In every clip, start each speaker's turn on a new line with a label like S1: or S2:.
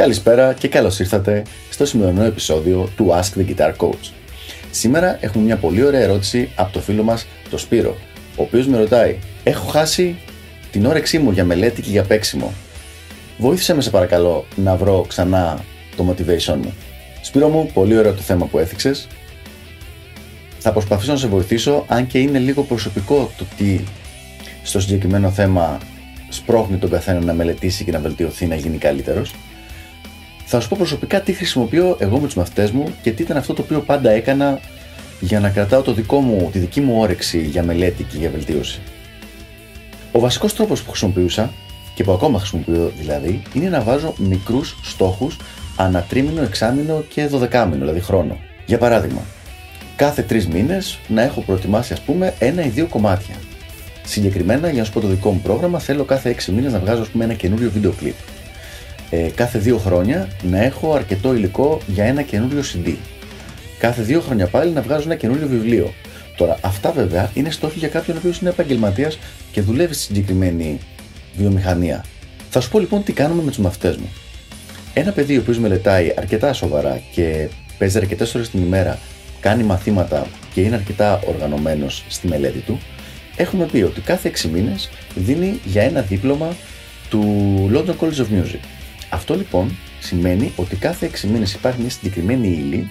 S1: Καλησπέρα και καλώς ήρθατε στο σημερινό επεισόδιο του Ask the Guitar Coach. Σήμερα έχουμε μια πολύ ωραία ερώτηση από το φίλο μας, το Σπύρο, ο οποίος με ρωτάει «Έχω χάσει την όρεξή μου για μελέτη και για παίξιμο. Βοήθησε με σε παρακαλώ να βρω ξανά το motivation μου». Σπύρο μου, πολύ ωραίο το θέμα που έθιξες. Θα προσπαθήσω να σε βοηθήσω, αν και είναι λίγο προσωπικό το τι στο συγκεκριμένο θέμα σπρώχνει τον καθένα να μελετήσει και να βελτιωθεί, να γίνει καλύτερος. Θα σου πω προσωπικά τι χρησιμοποιώ εγώ με τους μαθητές μου και τι ήταν αυτό το οποίο πάντα έκανα για να κρατάω το δικό μου, τη δική μου όρεξη για μελέτη και για βελτίωση. Ο βασικός τρόπος που χρησιμοποιούσα και που ακόμα χρησιμοποιώ δηλαδή είναι να βάζω μικρούς στόχους ανά τρίμηνο, εξάμηνο και δωδεκάμηνο, δηλαδή χρόνο. Για παράδειγμα, κάθε τρεις μήνες να έχω προετοιμάσει, ας πούμε, ένα ή δύο κομμάτια. Συγκεκριμένα, για να σου πω το δικό μου πρόγραμμα, θέλω κάθε έξι μήνες να βγάζω, ας πούμε, ένα καινούριο βίντεο κλιπ ε, κάθε δύο χρόνια να έχω αρκετό υλικό για ένα καινούριο CD. Κάθε δύο χρόνια πάλι να βγάζω ένα καινούριο βιβλίο. Τώρα, αυτά βέβαια είναι στόχοι για κάποιον ο οποίος είναι επαγγελματίας και δουλεύει στη συγκεκριμένη βιομηχανία. Θα σου πω λοιπόν τι κάνουμε με τους μαθητές μου. Ένα παιδί ο οποίος μελετάει αρκετά σοβαρά και παίζει αρκετές ώρες την ημέρα, κάνει μαθήματα και είναι αρκετά οργανωμένος στη μελέτη του, έχουμε πει ότι κάθε 6 μήνες δίνει για ένα δίπλωμα του London College of Music. Αυτό λοιπόν σημαίνει ότι κάθε 6 μήνες υπάρχει μια συγκεκριμένη ύλη,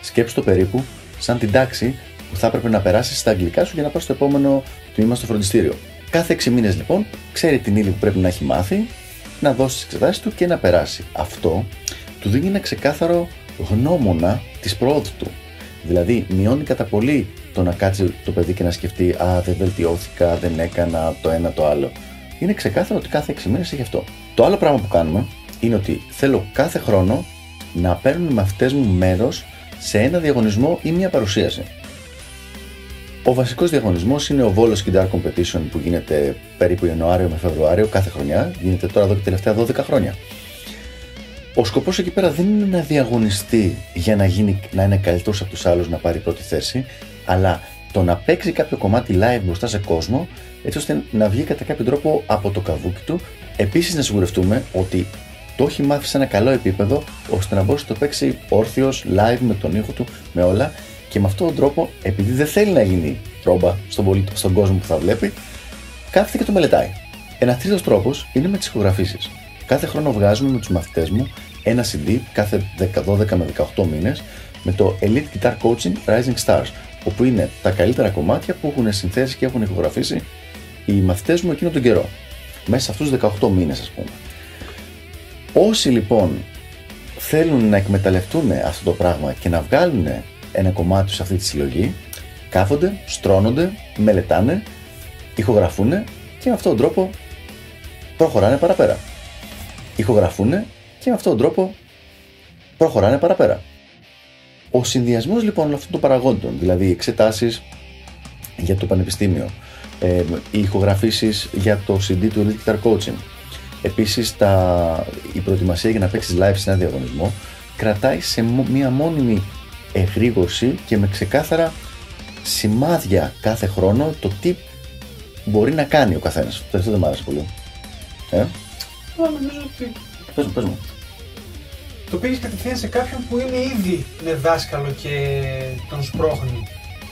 S1: σκέψου το περίπου, σαν την τάξη που θα έπρεπε να περάσει στα αγγλικά σου για να πας στο επόμενο τμήμα στο φροντιστήριο. Κάθε 6 μήνες λοιπόν ξέρει την ύλη που πρέπει να έχει μάθει, να δώσει τις εξετάσεις του και να περάσει. Αυτό του δίνει ένα ξεκάθαρο γνώμονα της προόδου του. Δηλαδή, μειώνει κατά πολύ το να κάτσει το παιδί και να σκεφτεί Α, δεν βελτιώθηκα, δεν έκανα το ένα το άλλο. Είναι ξεκάθαρο ότι κάθε 6 μήνες έχει αυτό. Το άλλο πράγμα που κάνουμε είναι ότι θέλω κάθε χρόνο να παίρνουν οι μαθητέ μου μέρος σε ένα διαγωνισμό ή μια παρουσίαση. Ο βασικός διαγωνισμός είναι ο Βόλος Guitar Competition που γίνεται περίπου Ιανουάριο με Φεβρουάριο κάθε χρονιά. Γίνεται τώρα εδώ και τελευταία 12 χρόνια. Ο σκοπός εκεί πέρα δεν είναι να διαγωνιστεί για να, γίνει, να είναι καλύτερος από τους άλλους να πάρει πρώτη θέση, αλλά το να παίξει κάποιο κομμάτι live μπροστά σε κόσμο, έτσι ώστε να βγει κατά κάποιο τρόπο από το καβούκι του. Επίσης, να σιγουρευτούμε ότι το έχει μάθει σε ένα καλό επίπεδο ώστε να μπορεί να το παίξει όρθιος, live με τον ήχο του, με όλα και με αυτόν τον τρόπο, επειδή δεν θέλει να γίνει τρόμπα στον, πολίτη, στον κόσμο που θα βλέπει, κάθεται και το μελετάει. Ένα τρίτος τρόπος είναι με τις ηχογραφήσεις. Κάθε χρόνο βγάζουμε με τους μαθητές μου ένα CD κάθε 12 με 18 μήνες με το Elite Guitar Coaching Rising Stars, όπου είναι τα καλύτερα κομμάτια που έχουν συνθέσει και έχουν ηχογραφήσει οι μαθητές μου εκείνο τον καιρό. Μέσα σε αυτούς τους 18 μήνες, ας πούμε. Όσοι λοιπόν θέλουν να εκμεταλλευτούν αυτό το πράγμα και να βγάλουν ένα κομμάτι σε αυτή τη συλλογή, κάθονται, στρώνονται, μελετάνε, ηχογραφούν και με αυτόν τον τρόπο προχωράνε παραπέρα. Ηχογραφούν και με αυτόν τον τρόπο προχωράνε παραπέρα. Ο συνδυασμός λοιπόν όλων αυτών των παραγόντων, δηλαδή οι εξετάσεις για το πανεπιστήμιο, ε, οι ηχογραφήσεις για το CD του Elite Guitar Coaching, Επίσης τα, η προετοιμασία για να παίξεις live σε ένα διαγωνισμό κρατάει σε μια μόνιμη εγρήγορση και με ξεκάθαρα σημάδια κάθε χρόνο το τι μπορεί να κάνει ο καθένας. Αυτό δεν μου άρεσε πολύ.
S2: Ε; νομίζω ότι...
S1: Πες μου, πες μου.
S2: Το πήγες κατευθείαν σε κάποιον που είναι ήδη με δάσκαλο και τον σπρώχνει.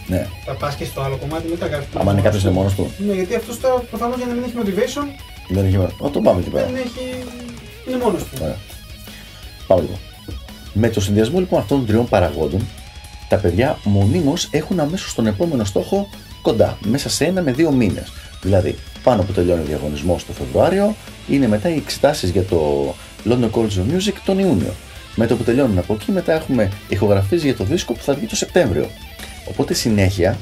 S1: Ναι.
S2: Θα πας και στο άλλο κομμάτι μετά κάποιο.
S1: Αν είναι κάποιος είναι μόνος του.
S2: Ναι, γιατί αυτός τώρα προφανώς για να μην έχει motivation
S1: δεν έχει μόνο. το πάμε εκεί πέρα.
S2: Δεν έχει. Είναι μόνος του.
S1: Ωραία. Πάμε λοιπόν. Με το συνδυασμό λοιπόν αυτών των τριών παραγόντων, τα παιδιά μονίμως έχουν αμέσως τον επόμενο στόχο κοντά, μέσα σε ένα με δύο μήνες. Δηλαδή, πάνω που τελειώνει ο διαγωνισμός το Φεβρουάριο, είναι μετά οι εξετάσεις για το London College of Music τον Ιούνιο. Με το που τελειώνουν από εκεί, μετά έχουμε ηχογραφίε για το δίσκο που θα βγει το Σεπτέμβριο. Οπότε συνέχεια,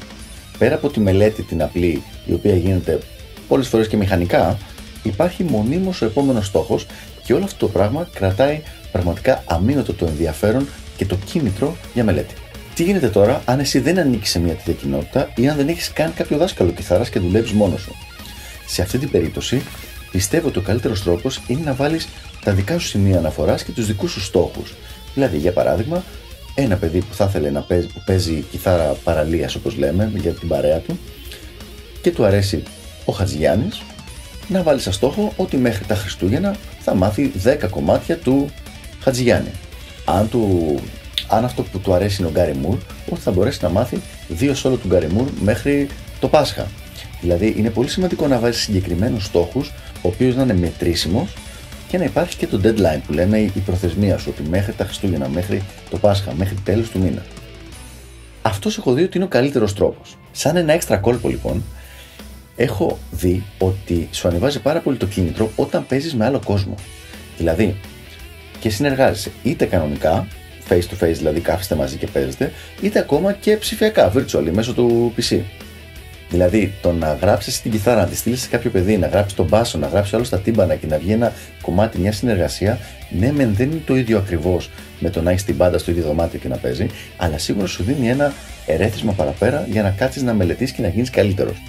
S1: πέρα από τη μελέτη την απλή, η οποία γίνεται πολλές φορές και μηχανικά, υπάρχει μονίμως ο επόμενος στόχος και όλο αυτό το πράγμα κρατάει πραγματικά αμύωτο το ενδιαφέρον και το κίνητρο για μελέτη. Τι γίνεται τώρα αν εσύ δεν ανήκεις σε μια τέτοια κοινότητα ή αν δεν έχεις καν κάποιο δάσκαλο κιθάρας και δουλεύεις μόνος σου; Σε αυτή την περίπτωση, πιστεύω ότι ο καλύτερος τρόπος είναι να βάλεις τα δικά σου σημεία αναφοράς και τους δικούς σου στόχους. Δηλαδή, για παράδειγμα, ένα παιδί που θα ήθελε να παίζει, που παίζει κιθάρα παραλίας, όπως λέμε, για την παρέα του, και του αρέσει ο Χατζιάννη, να βάλεις σαν στόχο ότι μέχρι τα Χριστούγεννα θα μάθει 10 κομμάτια του Χατζηγιάννη. Αν, του, αν αυτό που του αρέσει είναι ο Γκάρι Μουρ, ότι θα μπορέσει να μάθει δύο σόλο του Γκάρι Μουρ μέχρι το Πάσχα. Δηλαδή είναι πολύ σημαντικό να βάζεις συγκεκριμένους στόχους, ο οποίος να είναι μετρήσιμος και να υπάρχει και το deadline που λέμε η προθεσμία σου, ότι μέχρι τα Χριστούγεννα, μέχρι το Πάσχα, μέχρι τέλος του μήνα. Αυτός έχω δει ότι είναι ο καλύτερος τρόπος. Σαν ένα έξτρα κόλπο λοιπόν, έχω δει ότι σου ανεβάζει πάρα πολύ το κίνητρο όταν παίζεις με άλλο κόσμο. Δηλαδή, και συνεργάζεσαι είτε κανονικά, face to face δηλαδή κάθεστε μαζί και παίζετε, είτε ακόμα και ψηφιακά, virtually, μέσω του PC. Δηλαδή, το να γράψεις την κιθάρα, να τη στείλεις σε κάποιο παιδί, να γράψεις τον μπάσο, να γράψεις άλλο στα τύμπανα και να βγει ένα κομμάτι, μια συνεργασία, ναι, μεν δεν είναι το ίδιο ακριβώς με το να έχεις την πάντα στο ίδιο δωμάτιο και να παίζει, αλλά σίγουρα σου δίνει ένα ερέθισμα παραπέρα για να κάτσεις να μελετήσεις και να γίνεις καλύτερος.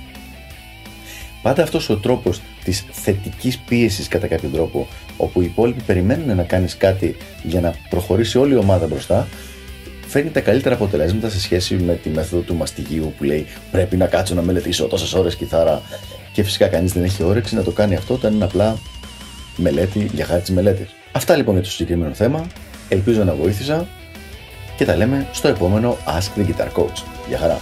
S1: Πάντα αυτός ο τρόπος της θετικής πίεσης κατά κάποιο τρόπο, όπου οι υπόλοιποι περιμένουν να κάνεις κάτι για να προχωρήσει όλη η ομάδα μπροστά, φέρνει τα καλύτερα αποτελέσματα σε σχέση με τη μέθοδο του μαστιγίου που λέει Πρέπει να κάτσω να μελετήσω τόσες ώρες κιθάρα. Και φυσικά κανείς δεν έχει όρεξη να το κάνει αυτό όταν είναι απλά μελέτη για χάρη της μελέτης. Αυτά λοιπόν για το συγκεκριμένο θέμα. Ελπίζω να βοήθησα και τα λέμε στο επόμενο Ask the Guitar Coach. Γεια χαρά!